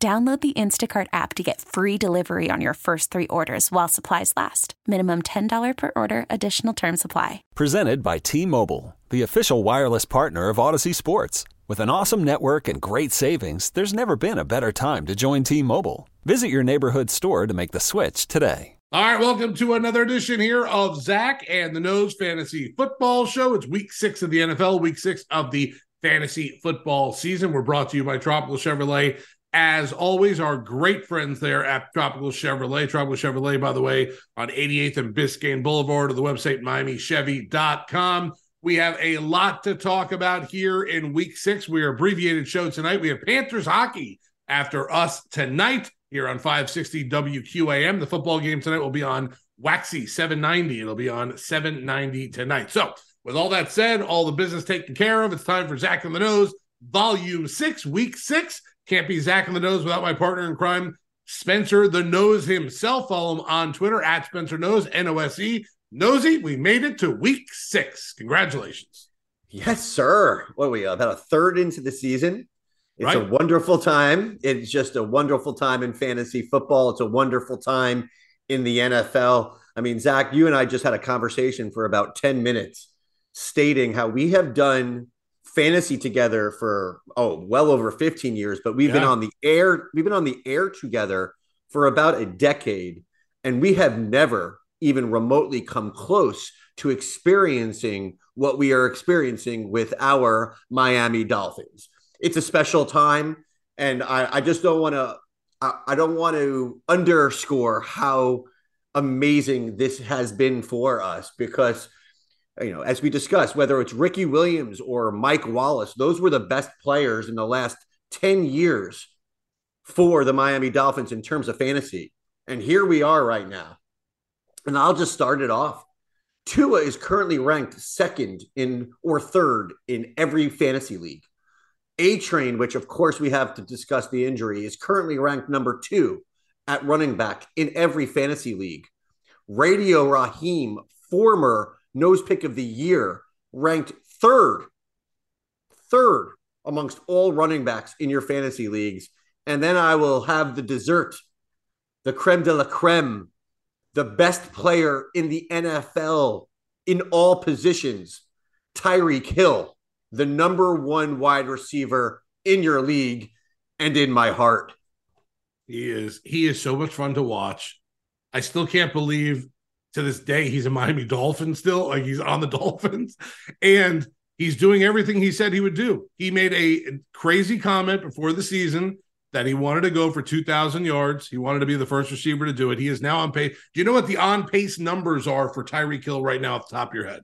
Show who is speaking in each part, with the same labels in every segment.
Speaker 1: Download the Instacart app to get free delivery on your first three orders while supplies last. Minimum $10 per order, additional term supply.
Speaker 2: Presented by T Mobile, the official wireless partner of Audacy Sports. With an awesome network and great savings, there's never been a better time to join T Mobile. Visit your neighborhood store to make the switch today.
Speaker 3: All right, welcome to another edition here of Zach and the Nose Fantasy Football Show. It's week six of the NFL, week six of the fantasy football season. We're brought to you by Tropical Chevrolet as always, our great friends there at Tropical Chevrolet. Tropical Chevrolet, by the way, on 88th and Biscayne Boulevard, or the website MiamiChevy.com. We have a lot to talk about here in week six. We are abbreviated show tonight. We have Panthers hockey after us tonight here on 560 WQAM. The football game tonight will be on Waxy 790. It'll be on 790 tonight. So, with all that said, all the business taken care of, it's time for Zach in the Nose, volume six, week six. Can't be Zach in the nose without my partner in crime, Spencer the Nose himself. Follow him on Twitter at Spencer Nose, N O S E. Nosy, we made it to week six. Congratulations.
Speaker 4: Yes, sir. What are we about a third into the season? It's right. a wonderful time. It's just a wonderful time in fantasy football. It's a wonderful time in the NFL. I mean, Zach, you and I just had a conversation for about 10 minutes stating how we have done fantasy together for oh well over 15 years but we've yeah. been on the air we've been on the air together for about a decade and we have never even remotely come close to experiencing what we are experiencing with our Miami Dolphins. It's a special time and I, I just don't want to I, I don't want to underscore how amazing this has been for us because you know, as we discussed, whether it's Ricky Williams or Mike Wallace, those were the best players in the last 10 years for the Miami Dolphins in terms of fantasy. And here we are right now. And I'll just start it off. Tua is currently ranked second in or third in every fantasy league. A Train, which of course we have to discuss the injury, is currently ranked number two at running back in every fantasy league. Radio Raheem, former nose pick of the year, ranked third, third amongst all running backs in your fantasy leagues. And then I will have the dessert, the creme de la creme, the best player in the NFL in all positions, Tyreek Hill, the number one wide receiver in your league and in my heart.
Speaker 3: He is he is so much fun to watch. I still can't believe to this day he's a Miami Dolphin still, like he's on the Dolphins, and he's doing everything he said he would do. He made a crazy comment before the season that he wanted to go for 2,000 yards. He wanted to be the first receiver to do it. He is now on pace. Do you know what the on pace numbers are for Tyreek Hill right now at the top of your head?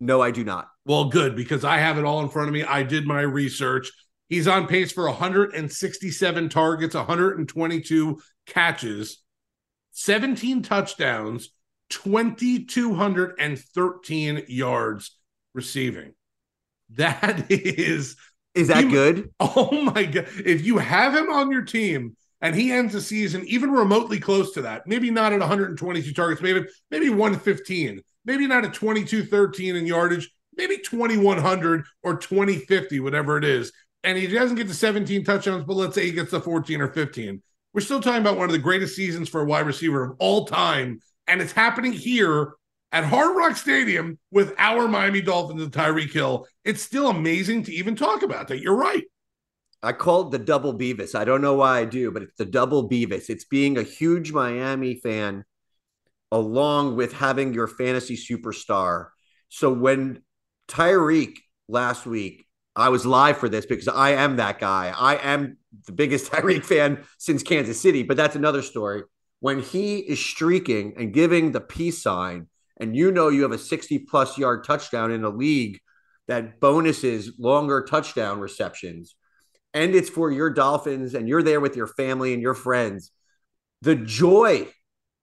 Speaker 4: No, I do not.
Speaker 3: Well, good because I have it all in front of me. I did my research. He's on pace for 167 targets, 122 catches, 17 touchdowns, 2,213 yards receiving. That is.
Speaker 4: Is that he, good?
Speaker 3: Oh my God. If you have him on your team and he ends the season even remotely close to that, maybe not at 122 targets, maybe, maybe 115, maybe not at 2213 in yardage, maybe 2100 or 2050, whatever it is. And he doesn't get to 17 touchdowns, but let's say he gets to 14 or 15. We're still talking about one of the greatest seasons for a wide receiver of all time and it's happening here at Hard Rock Stadium with our Miami Dolphins and Tyreek Hill. It's still amazing to even talk about that. You're right.
Speaker 4: I call it the double Beavis. I don't know why I do, but it's the double Beavis. It's being a huge Miami fan along with having your fantasy superstar. So when Tyreek last week, I was live for this because I am that guy. I am the biggest Tyreek fan since Kansas City, but that's another story when he is streaking and giving the peace sign, and you know you have a 60 plus yard touchdown in a league that bonuses longer touchdown receptions, and it's for your Dolphins and you're there with your family and your friends, the joy,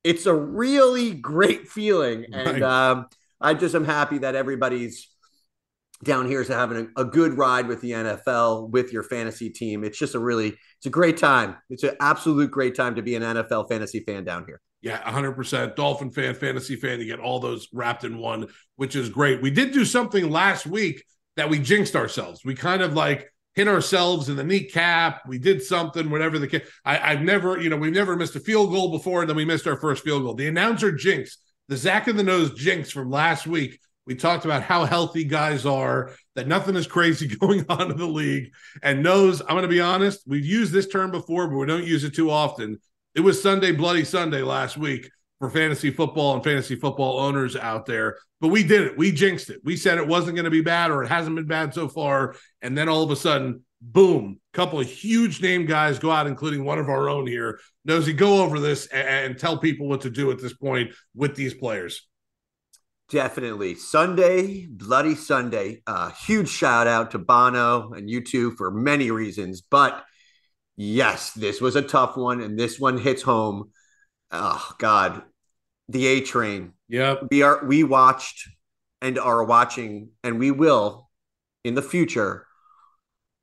Speaker 4: it's a really great feeling. Right. And um, I just am happy that everybody's down here is having a, a, good ride with the NFL with your fantasy team. It's just a really, it's a great time. It's an absolute great time to be an NFL fantasy fan down here.
Speaker 3: Yeah, 100% Dolphin fan, fantasy fan. You get all those wrapped in one, which is great. We did do something last week that we jinxed ourselves. We kind of like hit ourselves in the kneecap. We did something, whatever the case. I've never, you know, we've never missed a field goal before, and then we missed our first field goal. The announcer jinx, the Zach in the nose jinx from last week we talked about how healthy guys are, that nothing is crazy going on in the league. And knows, I'm going to be honest, we've used this term before, but we don't use it too often. It was Sunday, Bloody Sunday last week for fantasy football and fantasy football owners out there. But we did it. We jinxed it. We said it wasn't going to be bad or it hasn't been bad so far. And then all of a sudden, boom, a couple of huge name guys go out, including one of our own here. Nosy, go over this and, and tell people what to do at this point with these players.
Speaker 4: Definitely. Sunday, Bloody Sunday. Uh, huge shout out to Bono and U2 for many reasons. But yes, this was a tough one, and this one hits home. Oh, God. The A train.
Speaker 3: Yep.
Speaker 4: We are we watched and are watching, and we will in the future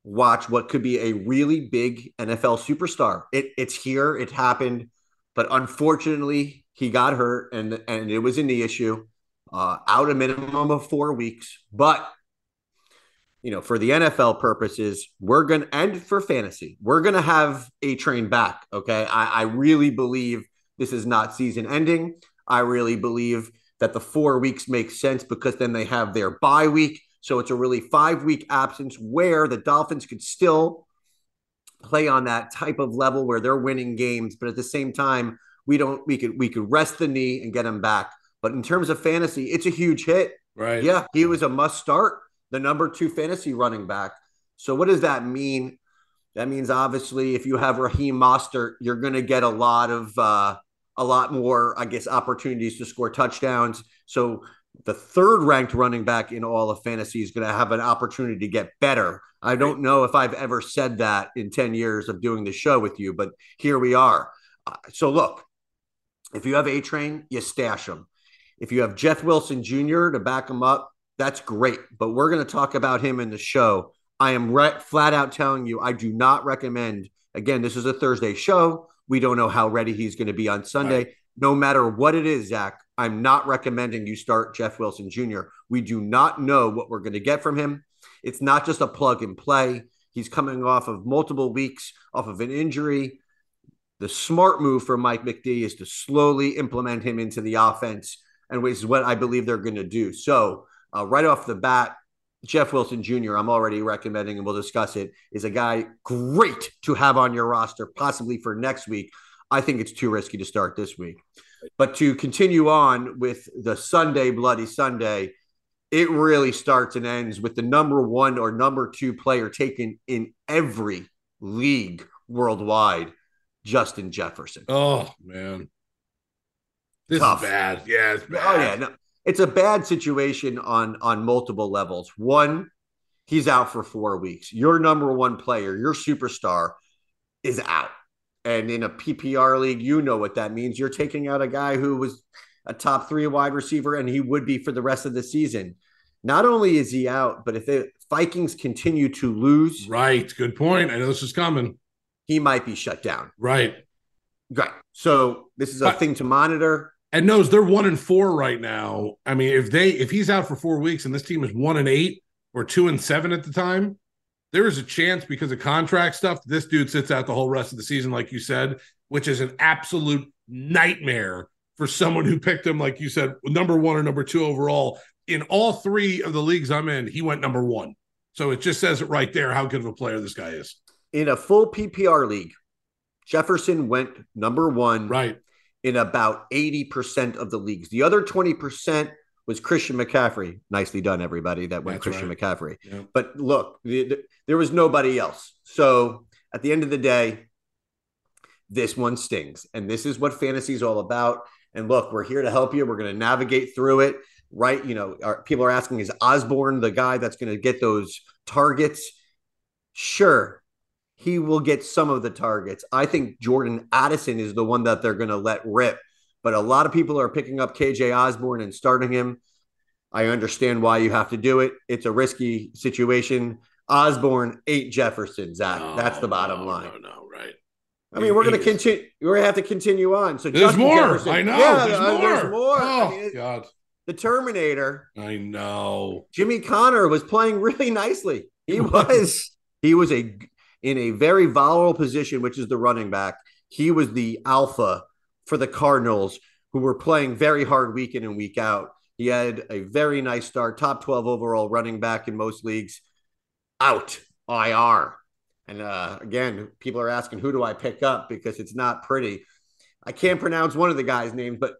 Speaker 4: watch what could be a really big NFL superstar. It, it's here, it happened, but unfortunately, he got hurt and and it was a knee issue uh, out a minimum of four weeks. But you know, for the NFL purposes, we're gonna and for fantasy, we're gonna have a train back. Okay, I, I really believe this is not season ending. I really believe that the four weeks makes sense because then they have their bye week. So it's a really five week absence where the Dolphins could still play on that type of level where they're winning games, but at the same time, we don't we could we could rest the knee and get them back. But in terms of fantasy, it's a huge hit.
Speaker 3: Right.
Speaker 4: Yeah, he was a must start, the number two fantasy running back. So what does that mean? That means obviously if you have Raheem Mostert, you're going to get a lot of uh, a lot more, I guess, opportunities to score touchdowns. So the third ranked running back in all of fantasy is going to have an opportunity to get better. I don't know if I've ever said that in 10 years of doing the show with you, but here we are. Uh, so look, if you have A train, you stash them. If you have Jeff Wilson Jr. to back him up, that's great. But we're going to talk about him in the show. I am re- flat out telling you, I do not recommend. Again, this is a Thursday show. We don't know how ready he's going to be on Sunday. Right. No matter what it is, Zach, I'm not recommending you start Jeff Wilson Jr. We do not know what we're going to get from him. It's not just a plug and play. He's coming off of multiple weeks off of an injury. The smart move for Mike McD is to slowly implement him into the offense and which is what I believe they're going to do. So, uh, right off the bat, Jeff Wilson Jr., I'm already recommending, and we'll discuss it, is a guy great to have on your roster, possibly for next week. I think it's too risky to start this week. But to continue on with the Sunday, Bloody Sunday, it really starts and ends with the number one or number two player taken in every league worldwide, Justin Jefferson.
Speaker 3: Oh, man. This
Speaker 4: tough.
Speaker 3: is bad. Yeah, it's oh, bad.
Speaker 4: Oh yeah, no, it's a bad situation on on multiple levels. One, he's out for four weeks. Your number one player, your superstar, is out. And in a PPR league, you know what that means. You're taking out a guy who was a top three wide receiver, and he would be for the rest of the season. Not only is he out, but if the Vikings continue to lose,
Speaker 3: right? Good point. I know this is coming.
Speaker 4: He might be shut down.
Speaker 3: Right.
Speaker 4: Right. So this is a but, thing to monitor
Speaker 3: and knows they're one and four right now. I mean, if they if he's out for four weeks and this team is one and eight or two and seven at the time, there is a chance because of contract stuff. This dude sits out the whole rest of the season, like you said, which is an absolute nightmare for someone who picked him, like you said, number one or number two overall. In all three of the leagues I'm in, he went number one. So it just says it right there how good of a player this guy is.
Speaker 4: In a full PPR league, Jefferson went number one.
Speaker 3: Right
Speaker 4: in about 80% of the leagues. The other 20% was Christian McCaffrey. Nicely done, everybody. That went That's Christian right. McCaffrey. Yep. But look, the, the, there was nobody else. So at the end of the day, this one stings. And this is what fantasy is all about. And look, we're here to help you. We're going to navigate through it. Right. You know, our, people are asking, is Osborn the guy that's going to get those targets? Sure. He will get some of the targets. I think Jordan Addison is the one that they're going to let rip. But a lot of people are picking up KJ Osborn and starting him. I understand why you have to do it. It's a risky situation. Osborn ate Jefferson, Zach. No, That's the bottom
Speaker 3: no,
Speaker 4: line.
Speaker 3: No, no, right.
Speaker 4: I mean, we're going to continue. We're going to have to continue on. So
Speaker 3: there's Justin more. Jefferson, I know. Yeah, there's, uh, more.
Speaker 4: there's more.
Speaker 3: Oh
Speaker 4: I mean,
Speaker 3: God.
Speaker 4: The Terminator.
Speaker 3: I know.
Speaker 4: Jimmy Conner was playing really nicely. He was. he was a in a very volatile position, which is the running back. He was the alpha for the Cardinals, who were playing very hard week in and week out. He had a very nice start, top 12 overall running back in most leagues. Out IR. And uh, again, people are asking, who do I pick up? Because it's not pretty. I can't pronounce one of the guys' names, but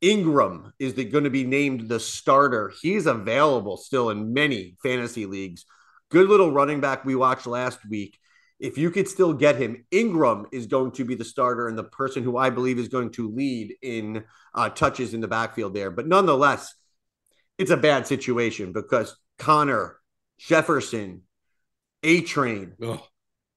Speaker 4: Ingram is going to be named the starter. He's available still in many fantasy leagues. Good little running back we watched last week if you could still get him, Ingram is going to be the starter and the person who I believe is going to lead in uh, touches in the backfield there. But nonetheless, it's a bad situation because Conner, Jefferson, A Train,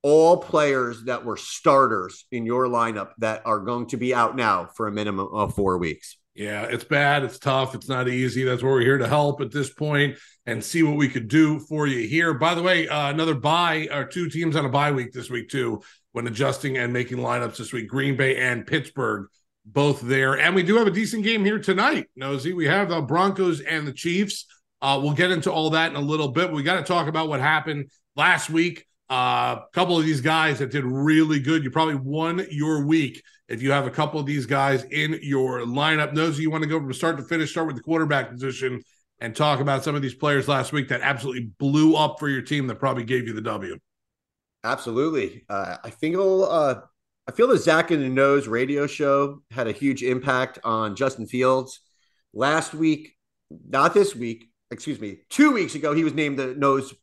Speaker 4: all players that were starters in your lineup that are going to be out now for a minimum of four weeks.
Speaker 3: Yeah, it's bad. It's tough. It's not easy. That's where we're here to help at this point and see what we could do for you here. By the way, uh, another buy or two teams on a bye week this week too when adjusting and making lineups this week. Green Bay and Pittsburgh both there, and we do have a decent game here tonight. Nosy, we have the Broncos and the Chiefs. Uh, we'll get into all that in a little bit. We got to talk about what happened last week. A couple of these guys that did really good. You probably won your week if you have a couple of these guys in your lineup. Nosy, you want to go from start to finish, start with the quarterback position and talk about some of these players last week that absolutely blew up for your team that probably gave you the W.
Speaker 4: Absolutely. Uh, I feel uh, I feel the Zach and the Nose radio show had a huge impact on Justin Fields last week. Not this week, excuse me. Two weeks ago, he was named the Nose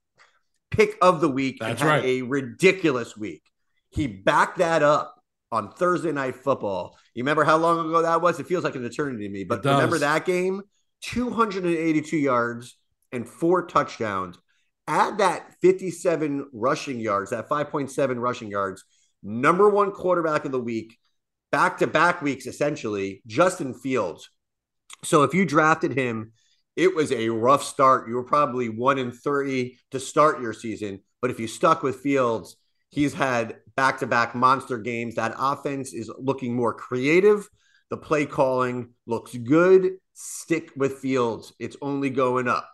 Speaker 4: pick of the week.
Speaker 3: That's right.
Speaker 4: A ridiculous week. He backed that up on Thursday night football. You remember how long ago that was? It feels like an eternity to me. But remember that game? 282 yards and four touchdowns. Add that 57 rushing yards, that 5.7 rushing yards. Number one quarterback of the week, back to back weeks, essentially, Justin Fields. So if you drafted him, it was a rough start. You were probably one in 30 to start your season. But if you stuck with Fields, he's had back to back monster games. That offense is looking more creative. The play calling looks good. Stick with Fields. It's only going up.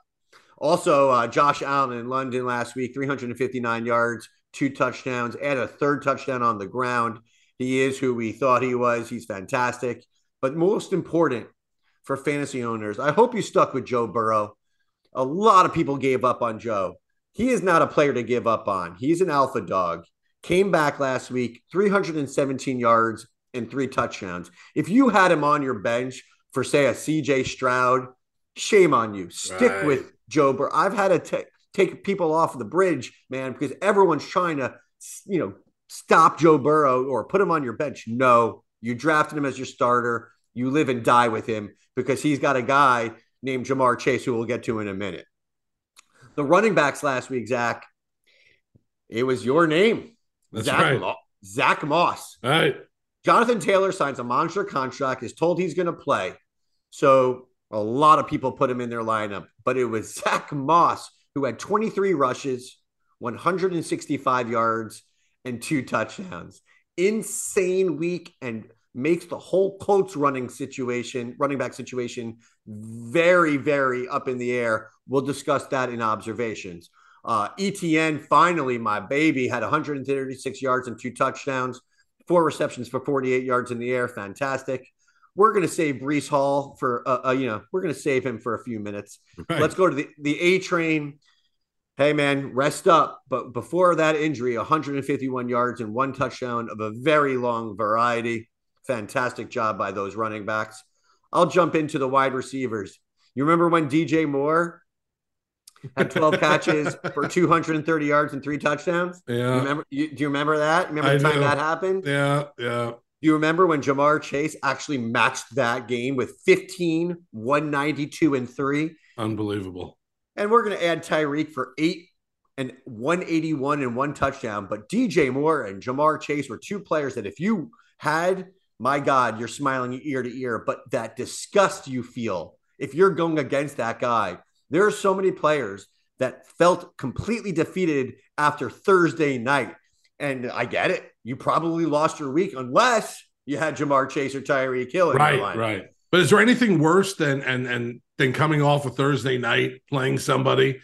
Speaker 4: Also, uh, Josh Allen in London last week, 359 yards, two touchdowns, and a third touchdown on the ground. He is who we thought he was. He's fantastic. But most important for fantasy owners, I hope you stuck with Joe Burrow. A lot of people gave up on Joe. He is not a player to give up on. He's an alpha dog. Came back last week, 317 yards, and three touchdowns. If you had him on your bench for, say, a CJ Stroud, shame on you. Stick right. with Joe Burrow. I've had to t- take people off the bridge, man, because everyone's trying to, you know, stop Joe Burrow or put him on your bench. No, you drafted him as your starter. You live and die with him because he's got a guy named Ja'Marr Chase who we'll get to in a minute. The running backs last week, Zach, it was your name.
Speaker 3: That's
Speaker 4: Zach,
Speaker 3: right.
Speaker 4: Mo- Zach Moss.
Speaker 3: All right.
Speaker 4: Jonathan Taylor signs a monster contract, is told he's going to play. So a lot of people put him in their lineup, but it was Zach Moss who had 23 rushes, 165 yards, and two touchdowns. Insane week and makes the whole Colts running situation, running back situation, very, very up in the air. We'll discuss that in observations. Uh, ETN finally, my baby, had 136 yards and two touchdowns four receptions for 48 yards in the air. Fantastic. We're going to save Breece Hall for, uh, uh, you know, we're going to save him for a few minutes. Right. Let's go to the, the A train. Hey, man, rest up. But before that injury, 151 yards and one touchdown of a very long variety. Fantastic job by those running backs. I'll jump into the wide receivers. You remember when DJ Moore had 12 catches for 230 yards and three touchdowns.
Speaker 3: Yeah.
Speaker 4: You remember? You, do you remember that? Remember I the time know. that happened?
Speaker 3: Yeah. Yeah.
Speaker 4: Do you remember when Ja'Marr Chase actually matched that game with 15, 192, and three?
Speaker 3: Unbelievable.
Speaker 4: And we're going to add Tyreek for eight and 181 and one touchdown. But DJ Moore and Ja'Marr Chase were two players that if you had, my God, you're smiling ear to ear, but that disgust you feel if you're going against that guy. There are so many players that felt completely defeated after Thursday night. And I get it. You probably lost your week unless you had Ja'Marr Chase or Tyreek Hill.
Speaker 3: right, right. But is there anything worse than and and than coming off a Thursday night playing somebody,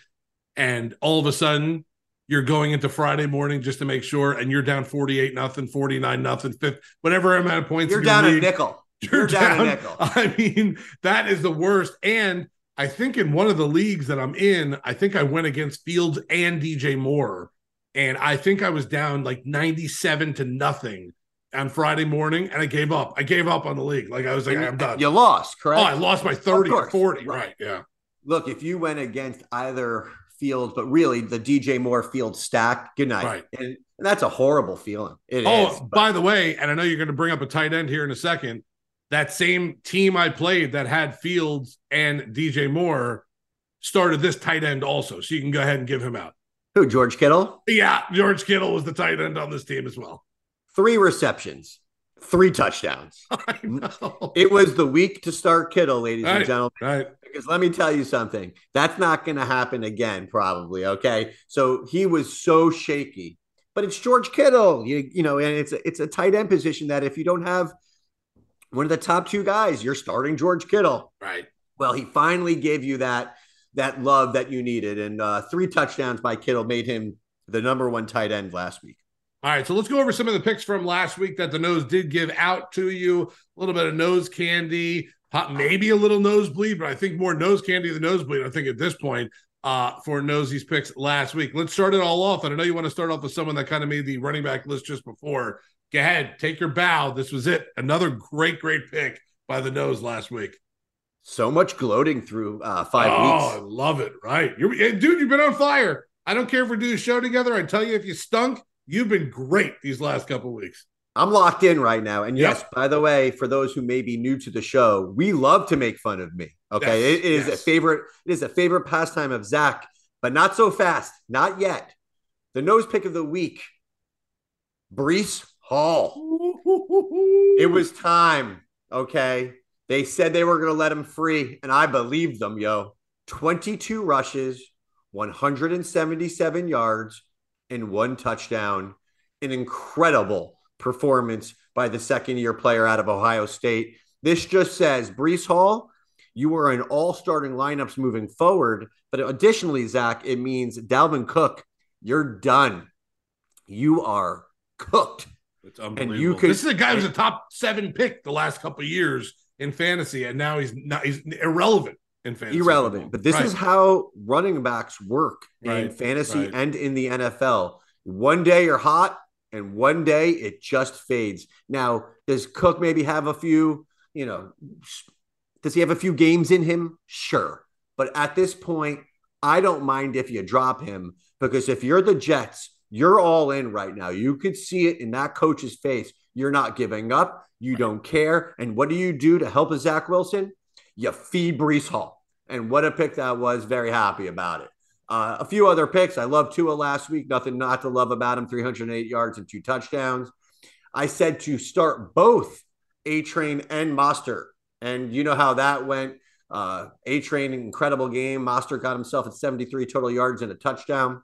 Speaker 3: and all of a sudden you're going into Friday morning just to make sure, and you're down forty eight nothing, forty nine nothing, fifth, whatever amount of points
Speaker 4: you're down league, a nickel.
Speaker 3: You're, you're down, down a nickel. I mean, that is the worst. And I think in one of the leagues that I'm in, I think I went against Fields and DJ Moore, and I think I was down like ninety seven to nothing on Friday morning and I gave up. I gave up on the league. Like I was like, I'm done.
Speaker 4: You lost, correct?
Speaker 3: Oh, I lost by 30 or 40. Right. right. Yeah.
Speaker 4: Look, if you went against either Fields, but really the DJ Moore field stack, good night. Right. And, and that's a horrible feeling. It oh, is,
Speaker 3: by the way, and I know you're going to bring up a tight end here in a second. That same team I played that had Fields and DJ Moore started this tight end also. So you can go ahead and give him out.
Speaker 4: Who, George Kittle?
Speaker 3: Yeah, George Kittle was the tight end on this team as well
Speaker 4: three receptions, three touchdowns. It was the week to start Kittle, ladies right, and gentlemen.
Speaker 3: Right.
Speaker 4: Because let me tell you something, that's not going to happen again, probably. Okay. So he was so shaky, but it's George Kittle, you, you know, and it's a, it's a tight end position that if you don't have one of the top two guys, you're starting George Kittle.
Speaker 3: Right.
Speaker 4: Well, he finally gave you that that love that you needed, and uh, three touchdowns by Kittle made him the number one tight end last week.
Speaker 3: All right, so let's go over some of the picks from last week that the nose did give out to you. A little bit of nose candy, maybe a little nosebleed, but I think more nose candy than nosebleed. I think at this point uh, for Nosey's picks last week. Let's start it all off. And I know you want to start off with someone that kind of made the running back list just before. Go ahead, take your bow. This was it. Another great, great pick by the nose last week.
Speaker 4: So much gloating through uh, five
Speaker 3: oh,
Speaker 4: weeks.
Speaker 3: I love it. Right. You're, dude, you've been on fire. I don't care if we do a show together. I tell you, if you stunk, You've been great these last couple weeks.
Speaker 4: I'm locked in right now. And yes, yep. by the way, for those who may be new to the show, we love to make fun of me. Okay. Yes, it is yes. a favorite, it is a favorite pastime of Zach, but not so fast. Not yet. The nose pick of the week. Breece Hall. it was time. Okay. They said they were going to let him free, and I believed them, yo. 22 rushes, 177 yards, and one touchdown. An incredible performance by the second year player out of Ohio State. This just says Breece Hall, you are in all starting lineups moving forward. But additionally, Zach, it means Dalvin Cook, you're done. You are cooked.
Speaker 3: It's unbelievable. And you could, this is a guy who's a top seven pick the last couple years in fantasy, and now he's not he's irrelevant in fantasy.
Speaker 4: Irrelevant. Football. But this right. is how running backs work right. in fantasy right. and in the NFL. One day you're hot, and one day it just fades. Now, does Cook maybe have a few, you know, does he have a few games in him? Sure. But at this point, I don't mind if you drop him because if you're the Jets, you're all in right now. You could see it in that coach's face. You're not giving up. You don't care. And what do you do to help a Zach Wilson? You feed Breece Hall. And what a pick that was. Very happy about it. Uh, a few other picks. I love Tua last week. Nothing not to love about him. 308 yards and two touchdowns. I said to start both A Train and Mostert. And you know how that went. Uh, a Train, incredible game. Mostert got himself at 73 total yards and a touchdown.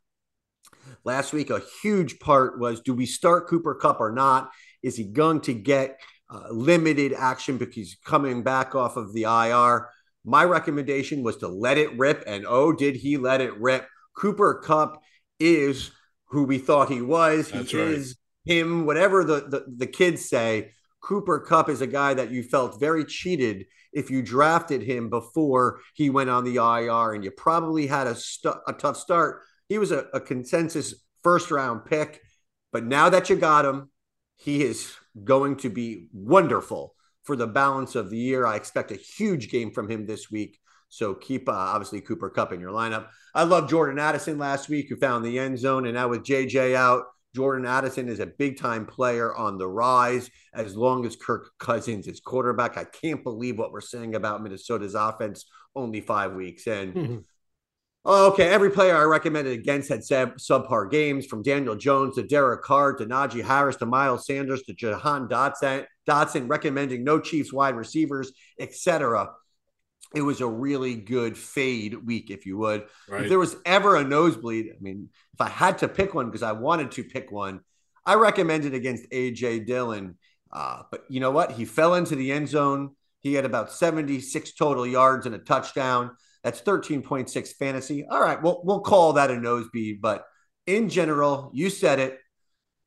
Speaker 4: Last week, a huge part was do we start Cooper Kupp or not? Is he going to get uh, limited action because he's coming back off of the IR? My recommendation was to let it rip, and oh, did he let it rip? Cooper Kupp is who we thought he was. He That's is him, whatever the, the, the kids say. Cooper Kupp is a guy that you felt very cheated if you drafted him before he went on the IR, and you probably had a, a tough start. He was a, a consensus first round pick, but now that you got him, he is going to be wonderful for the balance of the year. I expect a huge game from him this week. So keep uh, obviously Cooper Kupp in your lineup. I love Jordan Addison last week who found the end zone. And now with JJ out, Jordan Addison is a big time player on the rise as long as Kirk Cousins is quarterback. I can't believe what we're saying about Minnesota's offense only five weeks in. Okay. Every player I recommended against had sub- subpar games from Daniel Jones to Derek Carr to Najee Harris to Miles Sanders to Jahan Dotson, Dotson recommending no Chiefs wide receivers, etc. It was a really good fade week, if you would. Right. If there was ever a nosebleed, I mean, if I had to pick one because I wanted to pick one, I recommended against AJ Dillon. Uh, but you know what? He fell into the end zone. He had about 76 total yards and a touchdown. That's 13.6 fantasy. All right, we'll we'll call that a nosebleed, but in general, you said it.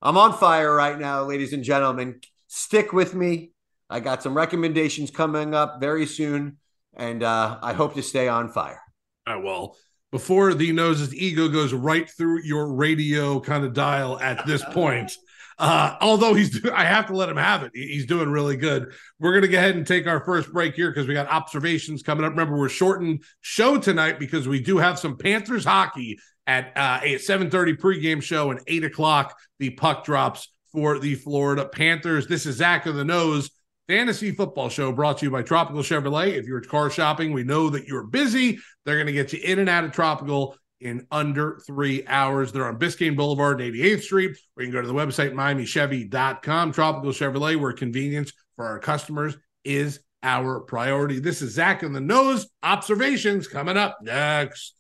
Speaker 4: I'm on fire right now, ladies and gentlemen. Stick with me. I got some recommendations coming up very soon, and uh, I hope to stay on fire.
Speaker 3: Right, well, before the noses ego goes right through your radio kind of dial at this point. Uh, although he's, I have to let him have it. He's doing really good. We're going to go ahead and take our first break here because we got observations coming up. Remember, we're shortened show tonight because we do have some Panthers hockey at uh, a 7:30 pregame show and eight o'clock the puck drops for the Florida Panthers. This is Zach of the Nose fantasy football show brought to you by Tropical Chevrolet. If you're car shopping, we know that you're busy. They're going to get you in and out of Tropical in under three hours. They're on Biscayne Boulevard and 88th Street, or you can go to the website, MiamiChevy.com. Tropical Chevrolet, where convenience for our customers is our priority. This is Zach in the Nose. Observations coming up next.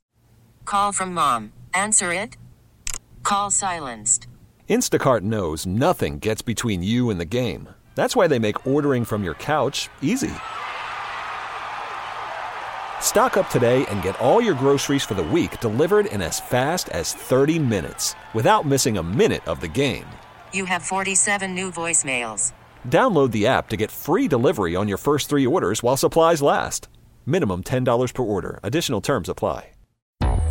Speaker 5: Call from mom. Answer it. Call silenced.
Speaker 2: Instacart knows nothing gets between you and the game. That's why they make ordering from your couch easy. Stock up today and get all your groceries for the week delivered in as fast as 30 minutes without missing a minute of the game.
Speaker 5: You have 47 new voicemails.
Speaker 2: Download the app to get free delivery on your first three orders while supplies last. Minimum $10 per order. Additional terms apply.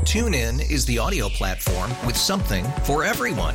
Speaker 6: TuneIn is the audio platform with something for everyone.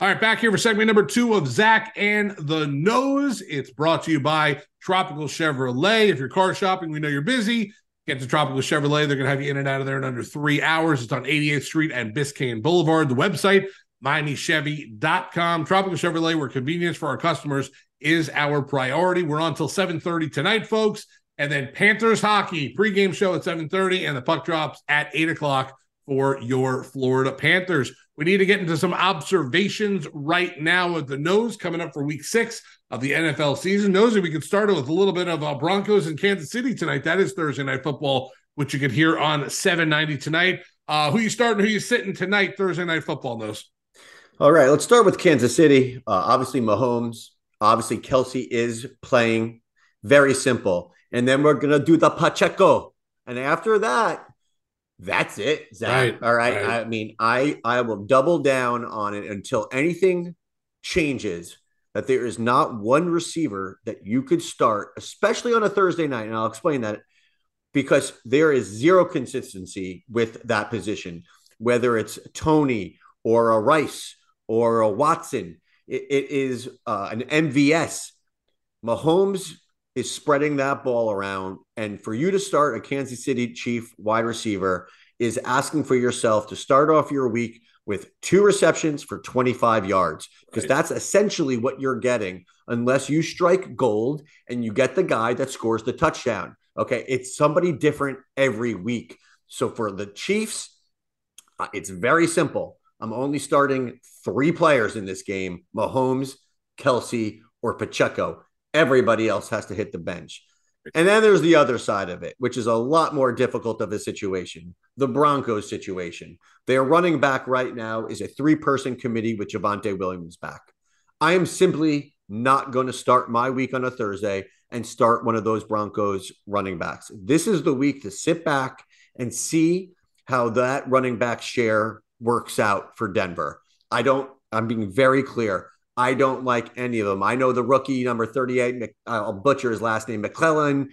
Speaker 3: All right, back here for segment number two of Zach and the Nose. It's brought to you by Tropical Chevrolet. If you're car shopping, we know you're busy. Get to Tropical Chevrolet. They're going to have you in and out of there in under three hours. It's on 88th Street and Biscayne Boulevard. The website, MiamiChevy.com. Tropical Chevrolet, where convenience for our customers is our priority. We're on until 7.30 tonight, folks. And then Panthers hockey pregame show at 7.30 and the puck drops at 8 o'clock for your Florida Panthers. We need to get into some observations right now with the nose coming up for week six of the NFL season. Nosy, we could start with a little bit of uh, Broncos in Kansas City tonight. That is Thursday night football, which you can hear on 790 tonight. Uh, who you starting, who you sitting tonight, Thursday night football, Nose?
Speaker 4: All right, let's start with Kansas City. Uh, obviously, Mahomes. Obviously, Kelce is playing. Very simple. And then we're going to do the Pacheco. And after that, that's it, Zach. Right, All right? right. I mean, I I will double down on it until anything changes. That there is not one receiver that you could start, especially on a Thursday night, and I'll explain that because there is zero consistency with that position. Whether it's Toney or a Rice or a Watson, it, it is uh, an MVS. Mahomes is spreading that ball around. And for you to start a Kansas City Chief wide receiver is asking for yourself to start off your week with two receptions for 25 yards because right. that's essentially what you're getting unless you strike gold and you get the guy that scores the touchdown. Okay. It's somebody different every week. So for the Chiefs, uh, it's very simple. I'm only starting three players in this game Mahomes, Kelce, or Pacheco. Everybody else has to hit the bench. And then there's the other side of it, which is a lot more difficult of a situation the Broncos situation. Their running back right now is a three person committee with Javonte Williams back. I am simply not going to start my week on a Thursday and start one of those Broncos running backs. This is the week to sit back and see how that running back share works out for Denver. I don't, I'm being very clear. I don't like any of them. I know the rookie number 38, uh, I'll butcher his last name, McClellan.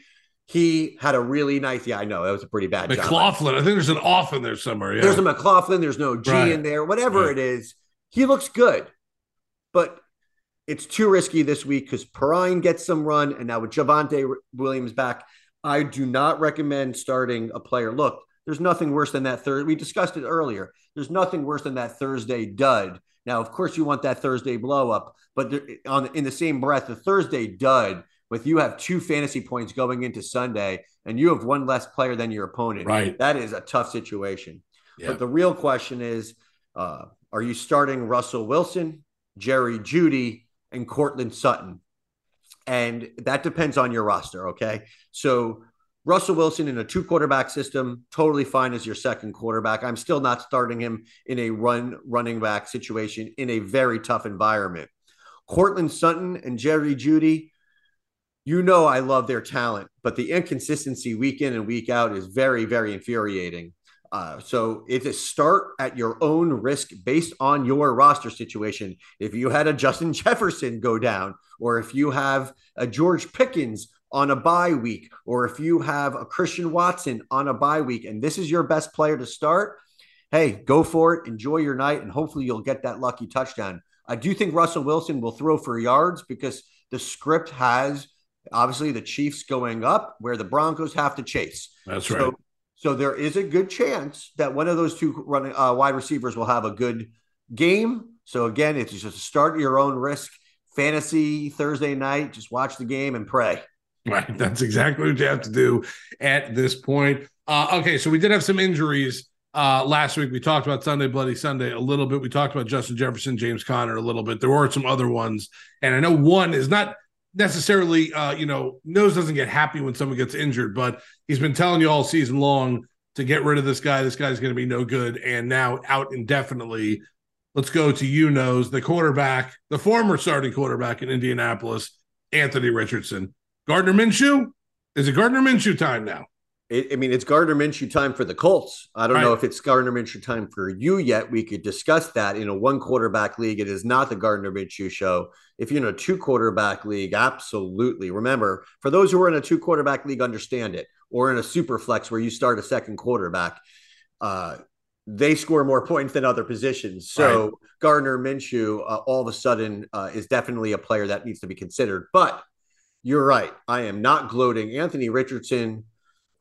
Speaker 4: He had a really nice, yeah, I know that was a pretty bad
Speaker 3: McLaughlin. I think there's an off in there somewhere. Yeah.
Speaker 4: There's a McLaughlin. There's no G right. in there. Whatever right. it is, he looks good. But it's too risky this week because Perine gets some run. And now with Javonte Williams back, I do not recommend starting a player. Look, there's nothing worse than that third. We discussed it earlier. There's nothing worse than that Thursday dud. Now, of course, you want that Thursday blow up, but on in the same breath, the Thursday dud with you have two fantasy points going into Sunday, and you have one less player than your opponent.
Speaker 3: Right,
Speaker 4: that is a tough situation. Yeah. But the real question is, uh, are you starting Russell Wilson, Jerry Jeudy, and Courtland Sutton? And that depends on your roster. Okay, so Russell Wilson in a two quarterback system, totally fine as your second quarterback. I'm still not starting him in a run running back situation in a very tough environment. Courtland Sutton and Jerry Jeudy, you know I love their talent, but the inconsistency week in and week out is very, very infuriating. Uh, so it's a start at your own risk based on your roster situation. If you had a Justin Jefferson go down, or if you have a George Pickens on a bye week, or if you have a Christian Watson on a bye week, and this is your best player to start, hey, go for it. Enjoy your night, and hopefully you'll get that lucky touchdown. I do think Russell Wilson will throw for yards because the script has obviously the Chiefs going up where the Broncos have to chase.
Speaker 3: That's
Speaker 4: so,
Speaker 3: right.
Speaker 4: So there is a good chance that one of those two running uh, wide receivers will have a good game. So again, it's just start your own risk fantasy Thursday night. Just watch the game and pray.
Speaker 3: Right. That's exactly what you have to do at this point. Uh, okay. So we did have some injuries uh, last week. We talked about Sunday, Bloody Sunday a little bit. We talked about Justin Jefferson, James Conner a little bit. There were some other ones. And I know one is not necessarily, uh, you know, Nose doesn't get happy when someone gets injured, but he's been telling you all season long to get rid of this guy. This guy's going to be no good. And now out indefinitely. Let's go to you, Nose, the quarterback, the former starting quarterback in Indianapolis, Anthony Richardson. Gardner Minshew? Is it Gardner Minshew time now?
Speaker 4: It, I mean, it's Gardner Minshew time for the Colts. I don't right. know if it's Gardner Minshew time for you yet. We could discuss that in a one quarterback league. It is not the Gardner Minshew show. If you're in a two quarterback league, absolutely. Remember, for those who are in a two quarterback league, understand it, or in a super flex where you start a second quarterback, uh, they score more points than other positions. So right. Gardner Minshew, uh, all of a sudden, uh, is definitely a player that needs to be considered. But you're right. I am not gloating. Anthony Richardson,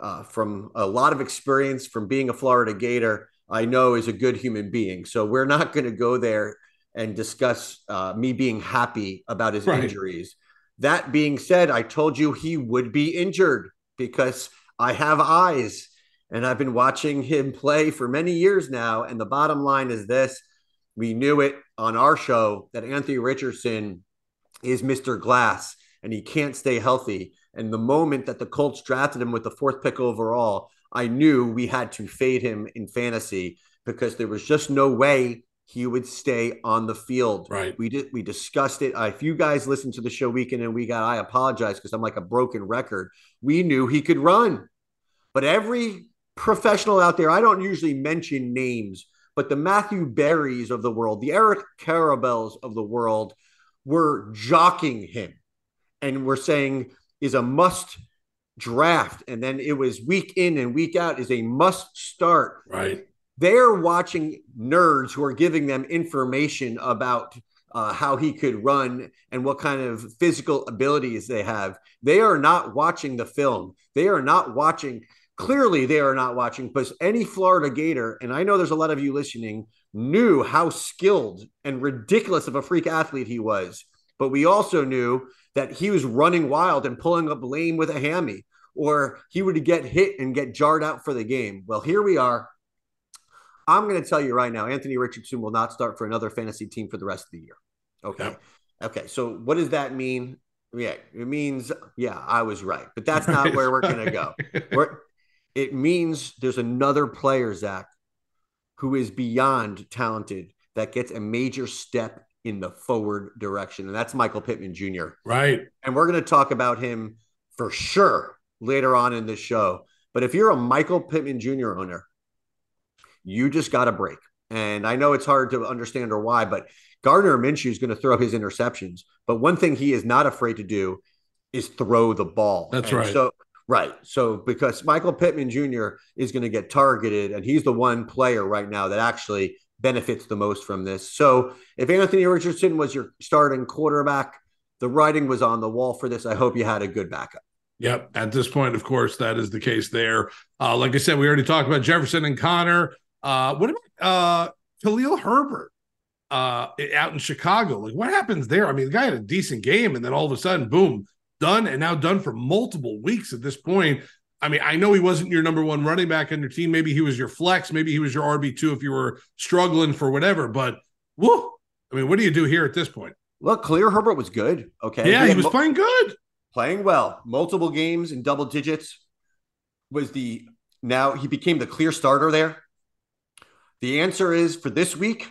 Speaker 4: uh, from a lot of experience from being a Florida Gator, I know is a good human being. So we're not going to go there and discuss uh, me being happy about his right. injuries. That being said, I told you he would be injured because I have eyes and I've been watching him play for many years now. And the bottom line is this we knew it on our show that Anthony Richardson is Mr. Glass and he can't stay healthy. And the moment that the Colts drafted him with the fourth pick overall, I knew we had to fade him in fantasy because there was just no way he would stay on the field.
Speaker 3: Right.
Speaker 4: We did. We discussed it. Uh, if you guys listened to the show weekend and we got, I apologize because I'm like a broken record. We knew he could run, but every professional out there, I don't usually mention names, but the Matthew Berrys of the world, the Eric Karabells of the world, were jocking him and we're saying is a must draft. And then it was week in and week out is a must start.
Speaker 3: Right.
Speaker 4: They're watching nerds who are giving them information about uh, how he could run and what kind of physical abilities they have. They are not watching the film. They are not watching. Clearly, they are not watching because any Florida Gator, and I know there's a lot of you listening, knew how skilled and ridiculous of a freak athlete he was. But we also knew that he was running wild and pulling up lame with a hammy, or he would get hit and get jarred out for the game. Well, here we are. I'm going to tell you right now, Anthony Richardson will not start for another fantasy team for the rest of the year. Okay. Okay. So what does that mean? Yeah, it means yeah, I was right, but that's not where we're gonna go. We're, it means there's another player, Zach, who is beyond talented that gets a major step in the forward direction, and that's Michael Pittman Jr.
Speaker 3: Right,
Speaker 4: and we're gonna talk about him for sure later on in this show. But if you're a Michael Pittman Jr. owner, you just got a break. And I know it's hard to understand or why, but Gardner Minshew is going to throw his interceptions. But one thing he is not afraid to do is throw the ball.
Speaker 3: That's
Speaker 4: and
Speaker 3: right.
Speaker 4: So right. So because Michael Pittman Jr. is going to get targeted, and he's the one player right now that actually benefits the most from this. So if Anthony Richardson was your starting quarterback, the writing was on the wall for this. I hope you had a good backup.
Speaker 3: Yep. At this point, of course, that is the case there. Uh, like I said, we already talked about Jefferson and Connor. Uh, what about uh, Khalil Herbert uh, out in Chicago? Like, what happens there? I mean, the guy had a decent game, and then all of a sudden, boom, done, and now done for multiple weeks at this point. I mean, I know he wasn't your number one running back on your team. Maybe he was your flex. Maybe he was your RB two if you were struggling for whatever. But whoo, I mean, what do you do here at this point?
Speaker 4: Look, Khalil Herbert was good. Okay,
Speaker 3: yeah, he, he was mo- playing good,
Speaker 4: playing well. Multiple games in double digits. Was the now he became the clear starter there the answer is for this week,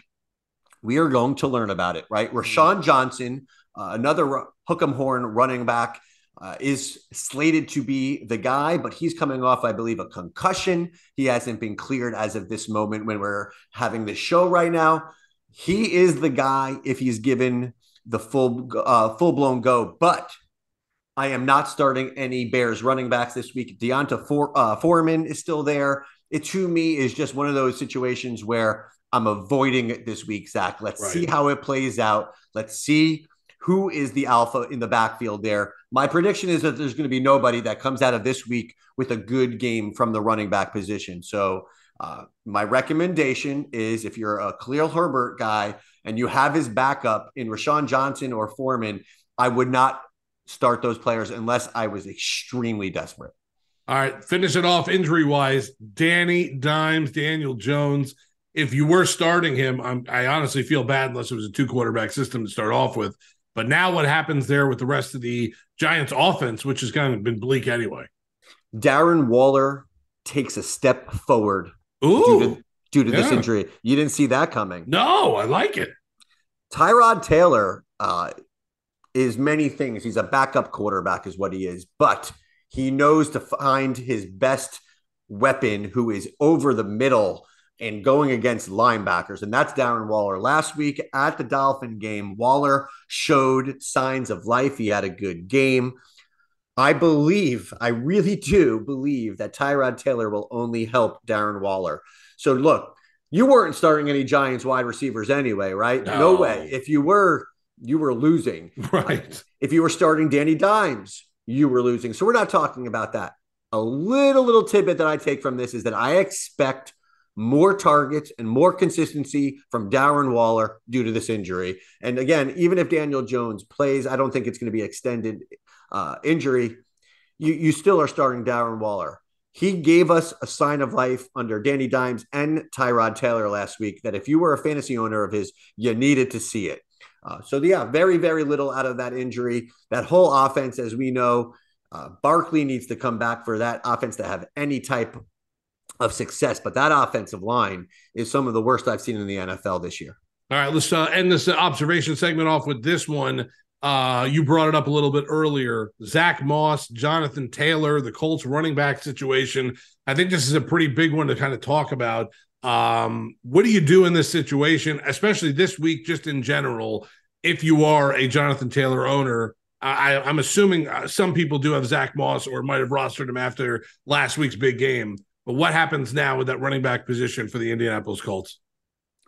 Speaker 4: we are going to learn about it, right? Roschon Johnson, uh, another Hook'em Horn running back, uh, is slated to be the guy, but he's coming off, I believe, a concussion. He hasn't been cleared as of this moment when we're having this show right now. He is the guy if he's given the full uh, full blown go, but I am not starting any Bears running backs this week. D'Onta For, uh, Foreman is still there it to me is just one of those situations where I'm avoiding it this week, Zach. Let's right. see how it plays out. Let's see who is the alpha in the backfield there. My prediction is that there's going to be nobody that comes out of this week with a good game from the running back position. So, uh, my recommendation is if you're a Khalil Herbert guy and you have his backup in Roschon Johnson or Foreman, I would not start those players unless I was extremely desperate.
Speaker 3: All right, finish it off injury wise. Danny Dimes, Daniel Jones. If you were starting him, I'm, I honestly feel bad unless it was a two quarterback system to start off with. But now what happens there with the rest of the Giants offense, which has kind of been bleak anyway?
Speaker 4: Darren Waller takes a step forward
Speaker 3: Ooh,
Speaker 4: due to, due to yeah. this injury. You didn't see that coming.
Speaker 3: No, I like it.
Speaker 4: Tyrod Taylor uh, is many things. He's a backup quarterback, is what he is. But – he knows to find his best weapon who is over the middle and going against linebackers. And that's Darren Waller. Last week at the Dolphin game, Waller showed signs of life. He had a good game. I believe, I really do believe that Tyrod Taylor will only help Darren Waller. So look, you weren't starting any Giants wide receivers anyway, right? No, no way. If you were, you were losing.
Speaker 3: Right.
Speaker 4: If you were starting Danny Dimes, you were losing. So we're not talking about that. A little little tidbit that I take from this is that I expect more targets and more consistency from Darren Waller due to this injury. And again, even if Daniel Jones plays, I don't think it's going to be extended uh, injury. You you still are starting Darren Waller. He gave us a sign of life under Danny Dimes and Tyrod Taylor last week that if you were a fantasy owner of his, you needed to see it. Uh, so yeah, very very little out of that injury. That whole offense, as we know, uh, Barkley needs to come back for that offense to have any type of success. But that offensive line is some of the worst I've seen in the NFL this year.
Speaker 3: All right, let's uh, end this observation segment off with this one. Uh, you brought it up a little bit earlier. Zach Moss, Jonathan Taylor, the Colts running back situation. I think this is a pretty big one to kind of talk about. Um, what do you do in this situation, especially this week, just in general? If you are a Jonathan Taylor owner, I, am assuming uh, some people do have Zach Moss or might have rostered him after last week's big game. But what happens now with that running back position for the Indianapolis Colts?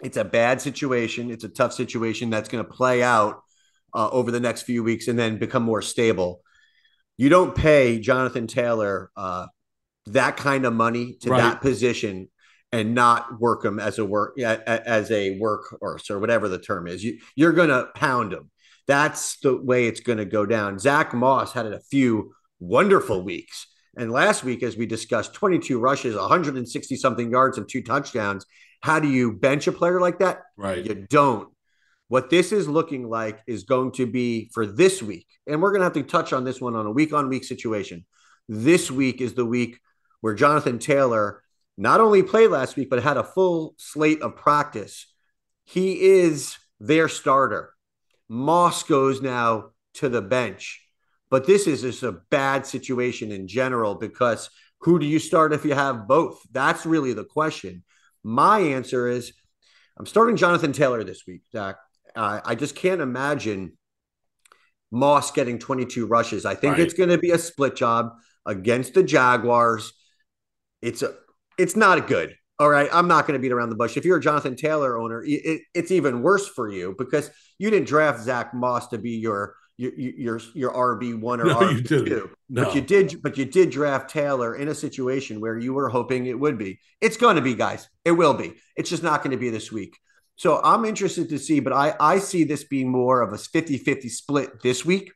Speaker 4: It's a bad situation. It's a tough situation that's going to play out uh, over the next few weeks and then become more stable. You don't pay Jonathan Taylor uh, that kind of money to right. that position and not work him as a work as a workhorse or whatever the term is. You you're gonna pound him. That's the way it's gonna go down. Zach Moss had a few wonderful weeks. And last week, as we discussed, 22 rushes, 160 something yards, and two touchdowns. How do you bench a player like that?
Speaker 3: Right.
Speaker 4: You don't. What this is looking like is going to be for this week, and we're going to have to touch on this one on a week on week situation. This week is the week where Jonathan Taylor not only played last week, but had a full slate of practice. He is their starter. Moss goes now to the bench. But this is just a bad situation in general because who do you start if you have both? That's really the question. My answer is I'm starting Jonathan Taylor this week, Zach. Uh, I just can't imagine Moss getting 22 rushes. I think right. it's going to be a split job against the Jaguars. It's a, it's not a good. All right, I'm not going to beat around the bush. If you're a Jonathan Taylor owner, it, it's even worse for you because you didn't draft Zach Moss to be your your your, your RB one or no, RB two, no. but you did. But you did draft Taylor in a situation where you were hoping it would be. It's going to be, guys. It will be. It's just not going to be this week. So I'm interested to see, but I I see this being more of a 50-50 split this week.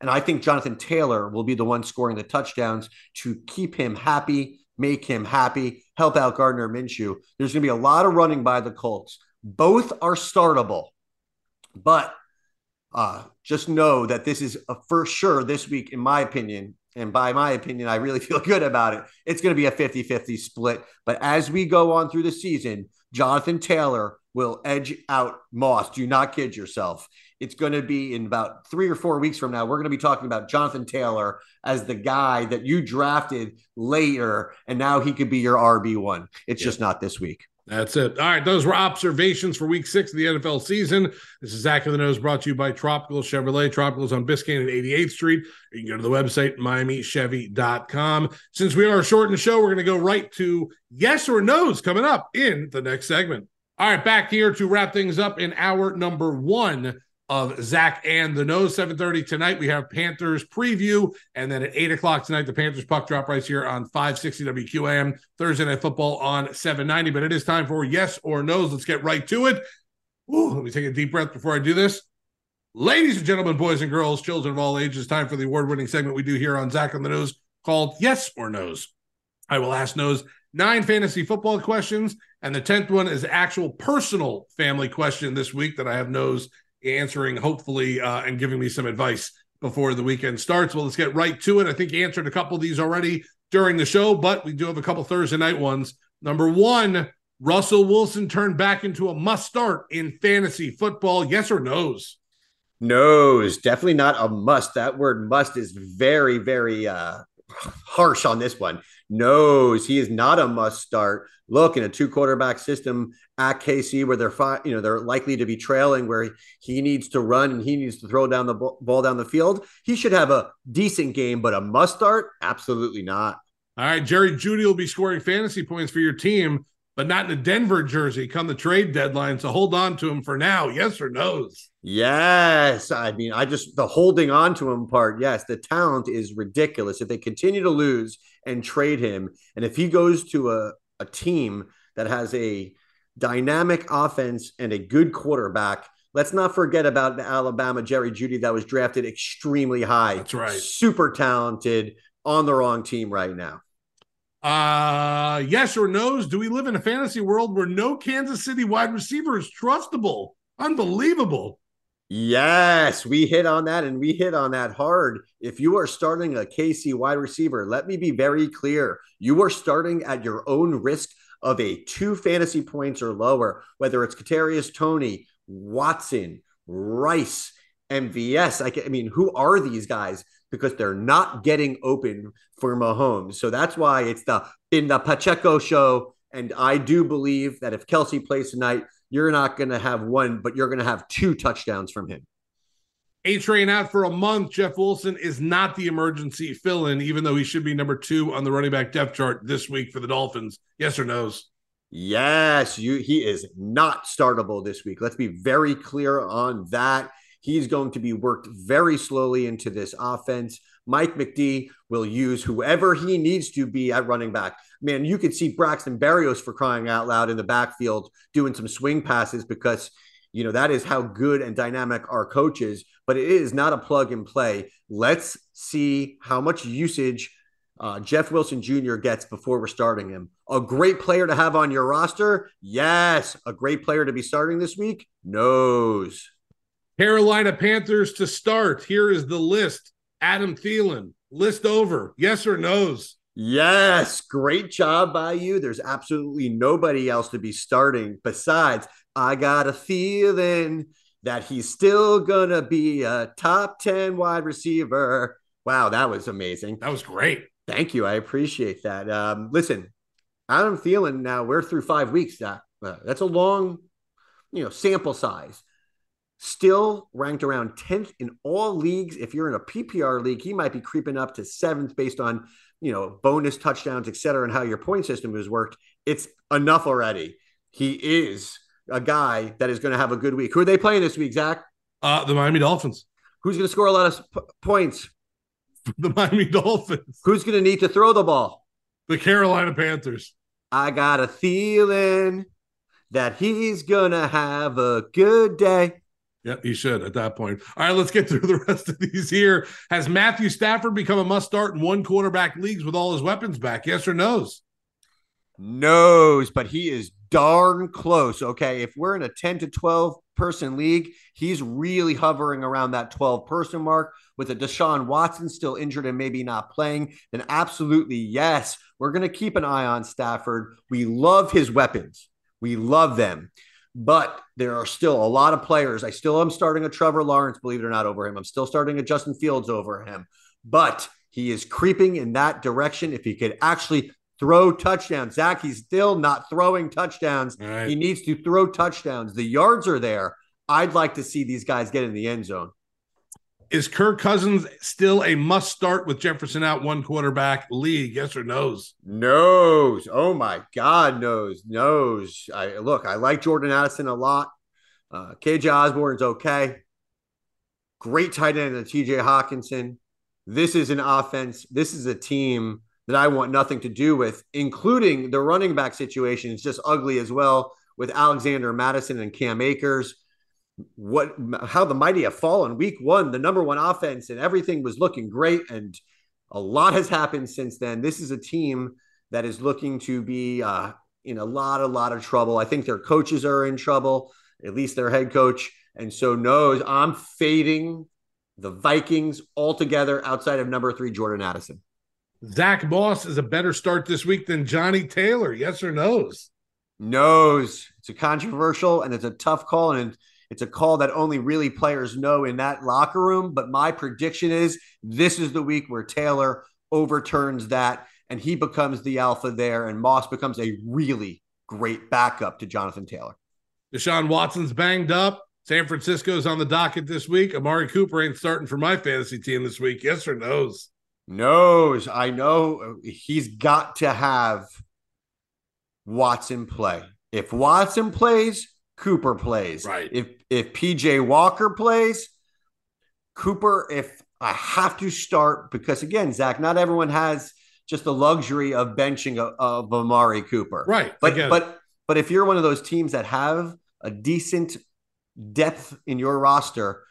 Speaker 4: And I think Jonathan Taylor will be the one scoring the touchdowns to keep him happy make him happy, help out Gardner Minshew. There's going to be a lot of running by the Colts. Both are startable, but uh, just know that this is a for sure this week, in my opinion. And by my opinion, I really feel good about it. It's going to be a 50 50 split. But as we go on through the season, Jonathan Taylor will edge out Moss. Do not kid yourself. It's going to be in about three or four weeks from now. We're going to be talking about Jonathan Taylor as the guy that you drafted later, and now he could be your RB1. It's just not this week.
Speaker 3: That's it. All right. Those were observations for week six of the NFL season. This is Zach of the Nose brought to you by Tropical Chevrolet. Tropical's on Biscayne and 88th Street. You can go to the website, MiamiChevy.com. Since we are short in the show, we're going to go right to yes or no's coming up in the next segment. All right. Back here to wrap things up in hour number one of Zach and the Nose. 7:30 tonight. We have Panthers preview, and then at eight o'clock tonight, the Panthers puck drop right here on 560 WQAM. Thursday night football on 790. But it is time for yes or no's. Let's get right to it. Ooh, let me take a deep breath before I do this. Ladies and gentlemen, boys and girls, children of all ages, time for the award-winning segment we do here on Zach on the Nose called Yes or No's. I will ask Nose nine fantasy football questions, and the tenth one is actual personal family question this week that I have Nose answering, hopefully, uh, and giving me some advice before the weekend starts. Well, let's get right to it. I think you answered a couple of these already during the show, but we do have a couple Thursday night ones. Number one, Russell Wilson turned back into a must start in fantasy football. Yes or no's?
Speaker 4: No's, definitely not a must. That word must is very, very uh, harsh on this one. Knows he is not a must start. Look, in a two quarterback system at KC, where they're fi- you know they're likely to be trailing, where he needs to run and he needs to throw down the ball down the field, he should have a decent game. But a must start, absolutely not.
Speaker 3: All right, Jerry Jeudy will be scoring fantasy points for your team, but not in a Denver jersey come the trade deadline. So hold on to him for now. Yes or no's?
Speaker 4: Yes. I mean, I just, the holding on to him part, yes, the talent is ridiculous. If they continue to lose and trade him, and if he goes to a, a team that has a dynamic offense and a good quarterback, let's not forget about the Alabama Jerry Jeudy that was drafted extremely high.
Speaker 3: That's right.
Speaker 4: Super talented on the wrong team right now.
Speaker 3: Uh yes or no's? Do we live in a fantasy world where no Kansas City wide receiver is trustable? Unbelievable.
Speaker 4: Yes, we hit on that and we hit on that hard. If you are starting a KC wide receiver, let me be very clear. You are starting at your own risk of a two fantasy points or lower, whether it's Kadarius Toney, Watson, Rice, MVS. I, I mean, who are these guys? Because they're not getting open for Mahomes. So that's why it's the in the Pacheco show. And I do believe that if Kelce plays tonight, you're not going to have one, but you're going to have two touchdowns from him.
Speaker 3: Achane out for a month. Jeff Wilson is not the emergency fill in, even though he should be number two on the running back depth chart this week for the Dolphins. Yes or no's?
Speaker 4: Yes, you. He is not startable this week. Let's be very clear on that. He's going to be worked very slowly into this offense. Mike McD will use whoever he needs to be at running back. Man, you could see Braxton Berrios for crying out loud in the backfield doing some swing passes because you know that is how good and dynamic our coach is. But it is not a plug and play. Let's see how much usage uh, Jeff Wilson Jr. gets before we're starting him. A great player to have on your roster? Yes. A great player to be starting this week? No's.
Speaker 3: Carolina Panthers to start. Here is the list. Adam Thielen, list over. Yes or no's?
Speaker 4: Yes. Great job by you. There's absolutely nobody else to be starting besides I got a feeling that he's still going to be a top 10 wide receiver. Wow, that was amazing.
Speaker 3: That was great.
Speaker 4: Thank you. I appreciate that. Um, listen, Adam Thielen, now we're through five weeks. That, uh, that's a long, you know, sample size. Still ranked around 10th in all leagues. If you're in a PPR league, he might be creeping up to seventh based on, you know, bonus touchdowns, et cetera, and how your point system has worked. It's enough already. He is a guy that is going to have a good week. Who are they playing this week, Zach?
Speaker 3: Uh, the Miami Dolphins.
Speaker 4: Who's going to score a lot of p- points?
Speaker 3: The Miami Dolphins.
Speaker 4: Who's going to need to throw the ball?
Speaker 3: The Carolina Panthers.
Speaker 4: I got a feeling that he's going to have a good day.
Speaker 3: Yep, he should at that point. All right, let's get through the rest of these here. Has Matthew Stafford become a must start in one quarterback leagues with all his weapons back? Yes or no's?
Speaker 4: No's, but he is darn close. Okay. If we're in a 10 to 12 person league, he's really hovering around that 12 person mark. With a Deshaun Watson still injured and maybe not playing, then absolutely yes, we're going to keep an eye on Stafford. We love his weapons, we love them. But there are still a lot of players. I still am starting a Trevor Lawrence, believe it or not, over him. I'm still starting a Justin Fields over him. But he is creeping in that direction. If he could actually throw touchdowns. Zach, he's still not throwing touchdowns. Right. He needs to throw touchdowns. The yards are there. I'd like to see these guys get in the end zone.
Speaker 3: Is Kirk Cousins still a must start with Jefferson out one quarterback league? Yes or no's?
Speaker 4: No's. Oh my God, no's. No's. I look, I like Jordan Addison a lot. Uh, KJ Osborn's okay. Great tight end, TJ Hockenson. This is an offense. This is a team that I want nothing to do with, including the running back situation. It's just ugly as well with Alexander Mattison and Cam Akers. What how the mighty have fallen. Week one, the number one offense, and everything was looking great. And a lot has happened since then. This is a team that is looking to be uh, in a lot, a lot of trouble. I think their coaches are in trouble, at least their head coach. And so knows I'm fading the Vikings altogether outside of number three, Jordan Addison.
Speaker 3: Zach Moss is a better start this week than Johnny Taylor. Yes or no's?
Speaker 4: No's. It's a controversial and it's a tough call, and it's a call that only really players know in that locker room. But my prediction is this is the week where Taylor overturns that and he becomes the alpha there, and Moss becomes a really great backup to Jonathan Taylor.
Speaker 3: Deshaun Watson's banged up. San Francisco's on the docket this week. Amari Cooper ain't starting for my fantasy team this week. Yes or no's?
Speaker 4: knows. I know he's got to have Watson play. If Watson plays, Cooper plays.
Speaker 3: Right.
Speaker 4: If if PJ Walker plays, Cooper. If I have to start because again, Zach, not everyone has just the luxury of benching of, of Amari Cooper.
Speaker 3: Right.
Speaker 4: But but but if you're one of those teams that have a decent depth in your roster,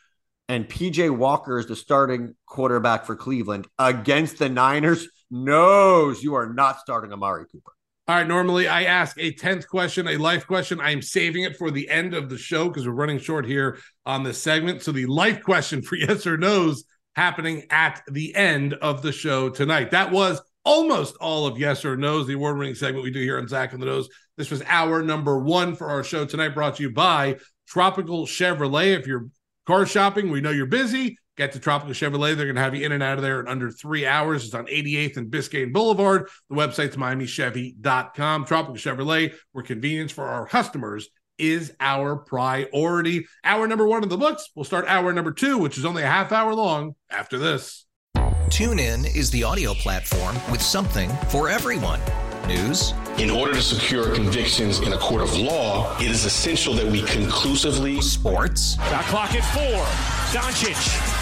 Speaker 4: and PJ Walker is the starting quarterback for Cleveland against the Niners, knows you are not starting Amari Cooper.
Speaker 3: All right. Normally, I ask a 10th question, a life question. I am saving it for the end of the show because we're running short here on this segment. So, the life question for yes or no's happening at the end of the show tonight. That was almost all of yes or no's, the award winning segment we do here on Zach and the Nose. This was our number one for our show tonight, brought to you by Tropical Chevrolet. If you're car shopping, we know you're busy. Get to Tropical Chevrolet. They're going to have you in and out of there in under three hours. It's on 88th and Biscayne Boulevard. The website's MiamiChevy.com. Tropical Chevrolet, where convenience for our customers is our priority. Hour number one of the books. We'll start hour number two, which is only a half hour long after this.
Speaker 6: TuneIn is the audio platform with something for everyone. News.
Speaker 7: In order to secure convictions in a court of law, it is essential that we conclusively.
Speaker 6: Sports.
Speaker 8: The clock at four. Doncic.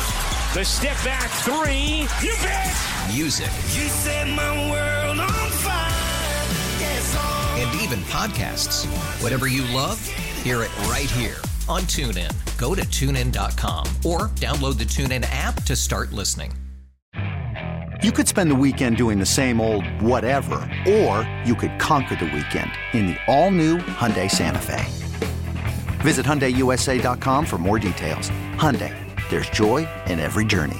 Speaker 8: The step back three. You bet.
Speaker 6: Music.
Speaker 9: You set my world on fire. Yes, oh.
Speaker 6: And even podcasts. Whatever you love, hear it right here on TuneIn. Go to tunein.com or download the TuneIn app to start listening.
Speaker 10: You could spend the weekend doing the same old whatever, or you could conquer the weekend in the all-new Hyundai Santa Fe. Visit HyundaiUSA.com for more details. Hyundai, there's joy in every journey.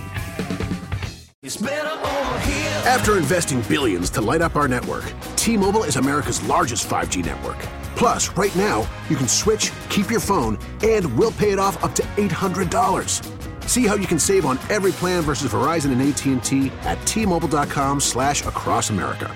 Speaker 11: After investing billions to light up our network, T-Mobile is America's largest 5G network. Plus, right now, you can switch, keep your phone, and we'll pay it off up to $800. See how you can save on every plan versus Verizon and AT&T at T-Mobile.com slash across America.